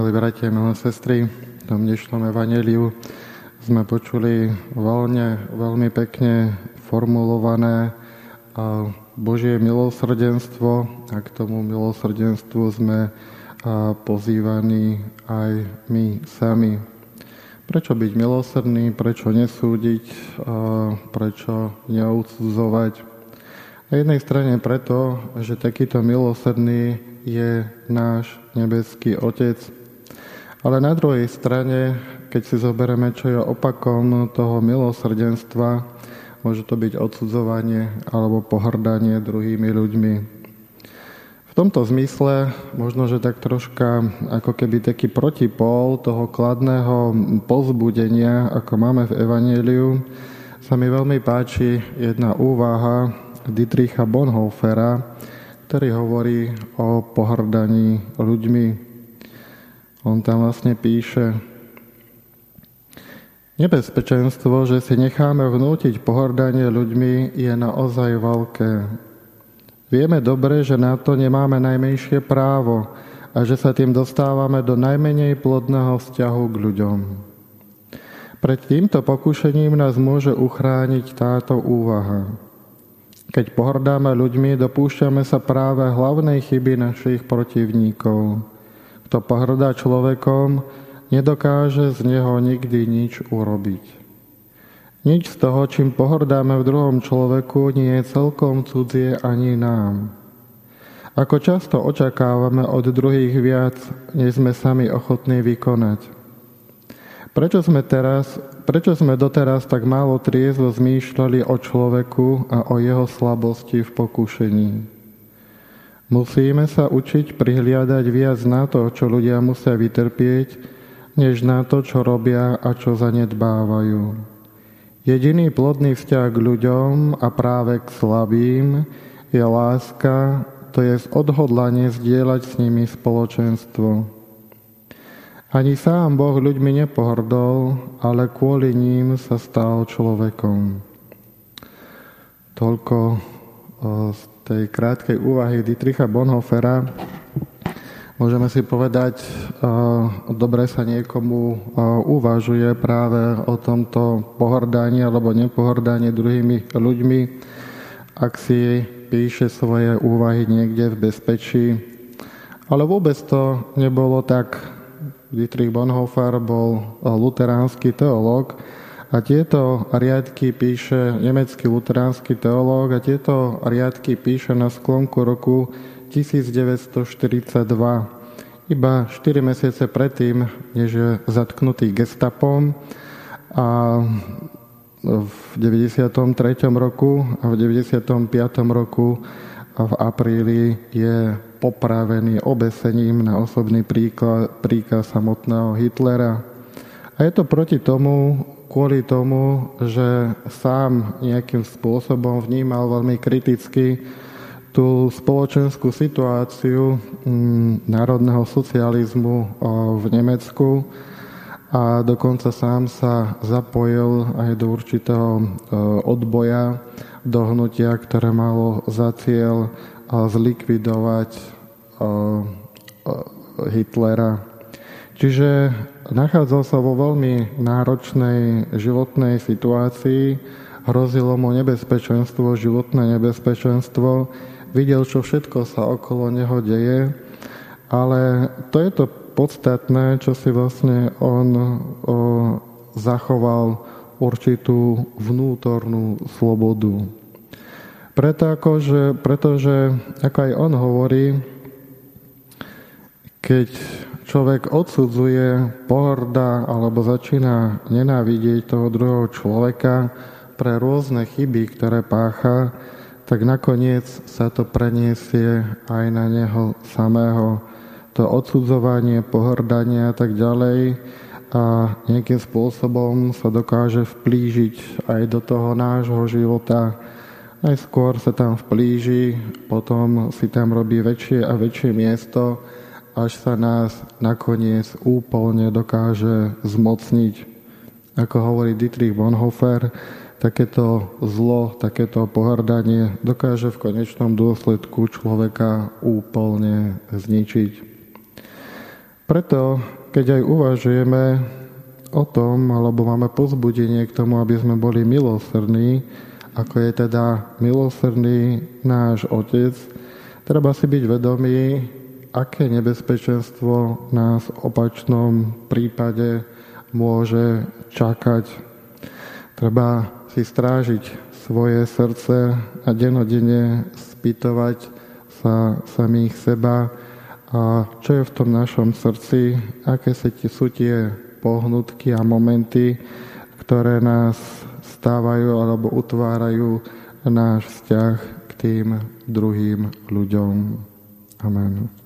Milí bratia, milé sestry, v tom dnešnom evaneliu sme počuli voľne, veľmi pekne formulované Božie milosrdenstvo a k tomu milosrdenstvu sme pozývaní aj my sami. Prečo byť milosrdný, prečo nesúdiť, prečo neodsudzovať? Na jednej strane preto, že takýto milosrdný je náš nebeský Otec, ale na druhej strane, keď si zoberieme, čo je opakom toho milosrdenstva, môže to byť odsudzovanie alebo pohrdanie druhými ľuďmi. V tomto zmysle možno, že tak troška ako keby taký protipol toho kladného pozbudenia, ako máme v Evangeliu, sa mi veľmi páči jedna úvaha, Dietricha Bonhoeffera, ktorý hovorí o pohrdaní ľuďmi. On tam vlastne píše, Nebezpečenstvo, že si necháme vnútiť pohrdanie ľuďmi, je naozaj veľké. Vieme dobre, že na to nemáme najmenšie právo a že sa tým dostávame do najmenej plodného vzťahu k ľuďom. Pred týmto pokušením nás môže uchrániť táto úvaha. Keď pohrdáme ľuďmi, dopúšťame sa práve hlavnej chyby našich protivníkov. Kto pohrdá človekom, nedokáže z neho nikdy nič urobiť. Nič z toho, čím pohrdáme v druhom človeku, nie je celkom cudzie ani nám. Ako často očakávame od druhých viac, než sme sami ochotní vykonať. Prečo sme, teraz, prečo sme doteraz tak málo triezvo zmýšľali o človeku a o jeho slabosti v pokušení? Musíme sa učiť prihliadať viac na to, čo ľudia musia vytrpieť, než na to, čo robia a čo zanedbávajú. Jediný plodný vzťah k ľuďom a práve k slabým je láska, to je odhodlanie zdieľať s nimi spoločenstvo. Ani sám Boh ľuďmi nepohrdol, ale kvôli ním sa stal človekom. Toľko z tej krátkej úvahy Dietricha Bonhoeffera. Môžeme si povedať, dobre sa niekomu uvažuje práve o tomto pohrdaní alebo nepohrdaní druhými ľuďmi, ak si píše svoje úvahy niekde v bezpečí. Ale vôbec to nebolo tak Dietrich Bonhoeffer bol luteránsky teológ a tieto riadky píše nemecký luteránsky teológ a tieto riadky píše na sklonku roku 1942. Iba 4 mesiace predtým, než je zatknutý gestapom a v 93. roku a v 95. roku a v apríli je popravený obesením na osobný príkaz samotného Hitlera. A je to proti tomu, kvôli tomu, že sám nejakým spôsobom vnímal veľmi kriticky tú spoločenskú situáciu mm, národného socializmu v Nemecku a dokonca sám sa zapojil aj do určitého odboja, do hnutia, ktoré malo za cieľ zlikvidovať Hitlera. Čiže nachádzal sa vo veľmi náročnej životnej situácii, hrozilo mu nebezpečenstvo, životné nebezpečenstvo, videl, čo všetko sa okolo neho deje, ale to je to podstatné, čo si vlastne on o, zachoval určitú vnútornú slobodu. Preto akože, pretože, ako aj on hovorí, keď človek odsudzuje, pohorda alebo začína nenávidieť toho druhého človeka pre rôzne chyby, ktoré pácha, tak nakoniec sa to preniesie aj na neho samého. To odsudzovanie, pohrdanie a tak ďalej a nejakým spôsobom sa dokáže vplížiť aj do toho nášho života, Najskôr sa tam vplíži, potom si tam robí väčšie a väčšie miesto, až sa nás nakoniec úplne dokáže zmocniť. Ako hovorí Dietrich Bonhoeffer, takéto zlo, takéto pohrdanie dokáže v konečnom dôsledku človeka úplne zničiť. Preto, keď aj uvažujeme o tom, alebo máme pozbudenie k tomu, aby sme boli milosrdní, ako je teda milosrdný náš Otec, treba si byť vedomý, aké nebezpečenstvo nás v opačnom prípade môže čakať. Treba si strážiť svoje srdce a denodene spýtovať sa samých seba, a čo je v tom našom srdci, aké sú tie pohnutky a momenty, ktoré nás stávajú alebo utvárajú náš vzťah k tým druhým ľuďom. Amen.